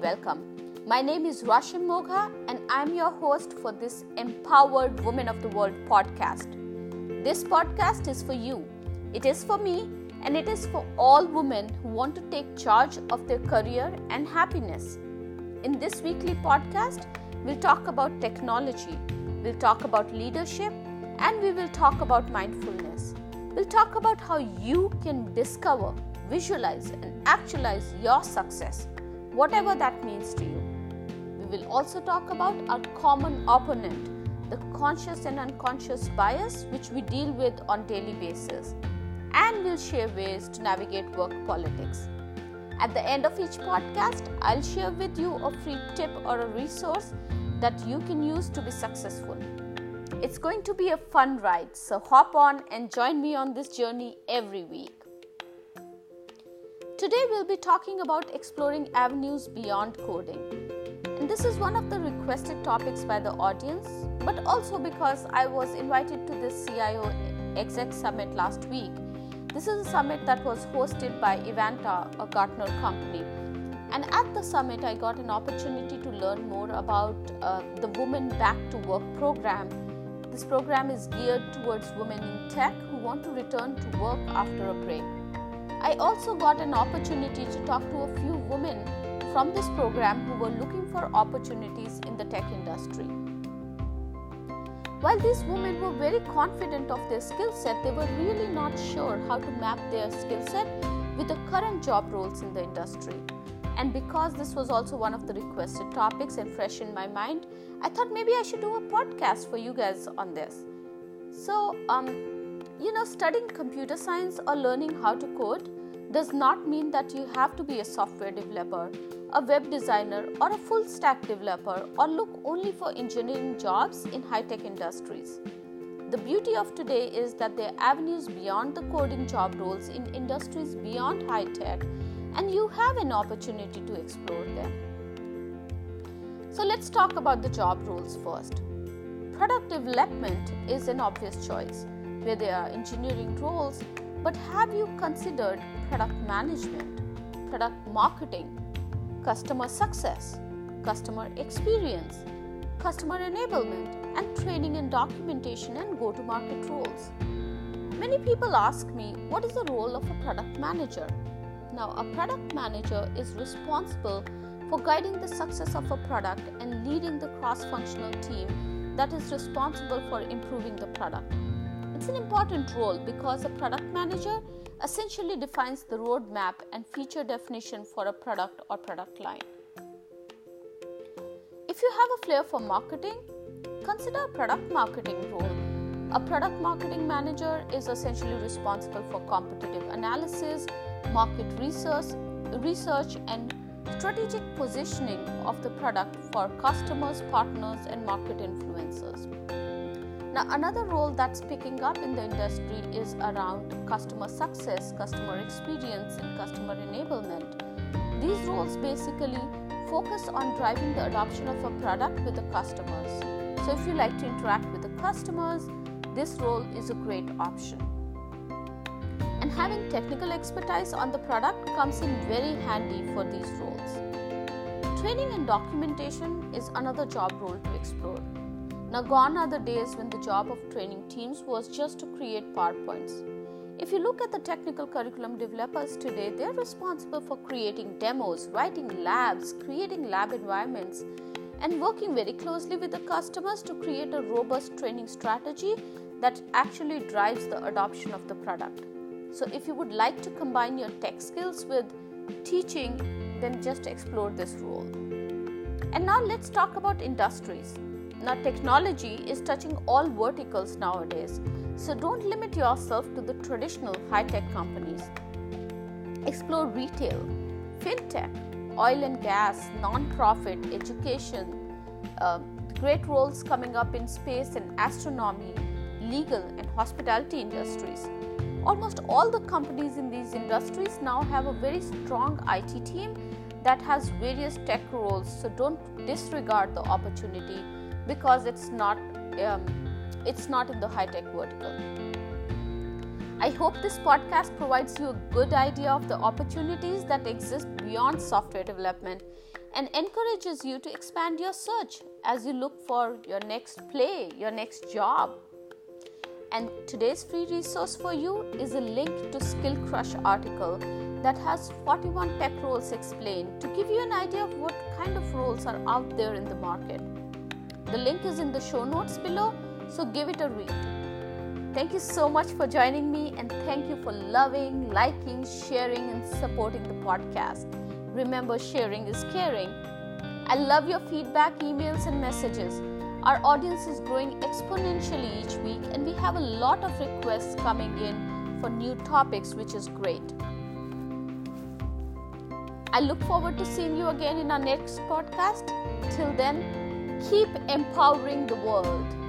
welcome. My name is Rashim Mogha, and I'm your host for this Empowered Women of the World podcast. This podcast is for you, it is for me, and it is for all women who want to take charge of their career and happiness. In this weekly podcast, we'll talk about technology, we'll talk about leadership, and we will talk about mindfulness. We'll talk about how you can discover, visualize, and actualize your success, whatever that means to you. We will also talk about our common opponent, the conscious and unconscious bias which we deal with on daily basis, and we'll share ways to navigate work politics. At the end of each podcast, I'll share with you a free tip or a resource that you can use to be successful. It's going to be a fun ride, so hop on and join me on this journey every week. Today, we'll be talking about exploring avenues beyond coding. And this is one of the requested topics by the audience, but also because I was invited to this CIO Exec Summit last week this is a summit that was hosted by Evanta, a Gartner company. And at the summit, I got an opportunity to learn more about uh, the Women Back to Work program. This program is geared towards women in tech who want to return to work after a break. I also got an opportunity to talk to a few women from this program who were looking for opportunities in the tech industry. While these women were very confident of their skill set, they were really not sure how to map their skill set with the current job roles in the industry. And because this was also one of the requested topics and fresh in my mind, I thought maybe I should do a podcast for you guys on this. So, um, you know, studying computer science or learning how to code does not mean that you have to be a software developer a web designer, or a full stack developer, or look only for engineering jobs in high tech industries. The beauty of today is that there are avenues beyond the coding job roles in industries beyond high tech, and you have an opportunity to explore them. So, let's talk about the job roles first. Product development is an obvious choice, where there are engineering roles, but have you considered product management, product marketing, customer success, customer experience, customer enablement, and training and documentation and go to market roles. Many people ask me, what is the role of a product manager? Now, a product manager is responsible for guiding the success of a product and leading the cross functional team that is responsible for improving the product. It's an important role because a product manager essentially defines the roadmap and feature definition for a product or product line. If you have a flair for marketing, consider a product marketing role. A product marketing manager is essentially responsible for competitive analysis, market research, research and strategic positioning of the product for customers, partners, and market influencers. Now, another role that's picking up in the industry is around customer success, customer experience, and customer enablement. These roles basically focus on driving the adoption of a product with the customers. So, if you like to interact with the customers, this role is a great option. And having technical expertise on the product comes in very handy for these roles. Training and documentation is another job role to explore. Now, gone are the days when the job of training teams was just to create PowerPoints. If you look at the technical curriculum developers today, they're responsible for creating demos, writing labs, creating lab environments, and working very closely with the customers to create a robust training strategy that actually drives the adoption of the product. So, if you would like to combine your tech skills with teaching, then just explore this role. And now let's talk about industries. Now, technology is touching all verticals nowadays, so don't limit yourself to the traditional high tech companies. Explore retail, fintech, oil and gas, non profit, education, uh, great roles coming up in space and astronomy, legal, and hospitality industries. Almost all the companies in these industries now have a very strong IT team that has various tech roles, so don't disregard the opportunity because it's not um, it's not in the high tech vertical. I hope this podcast provides you a good idea of the opportunities that exist beyond software development and encourages you to expand your search as you look for your next play, your next job. And today's free resource for you is a link to Skill Crush article that has 41 tech roles explained to give you an idea of what kind of roles are out there in the market. The link is in the show notes below, so give it a read. Thank you so much for joining me, and thank you for loving, liking, sharing, and supporting the podcast. Remember, sharing is caring. I love your feedback, emails, and messages. Our audience is growing exponentially each week, and we have a lot of requests coming in for new topics, which is great. I look forward to seeing you again in our next podcast. Till then, keep empowering the world.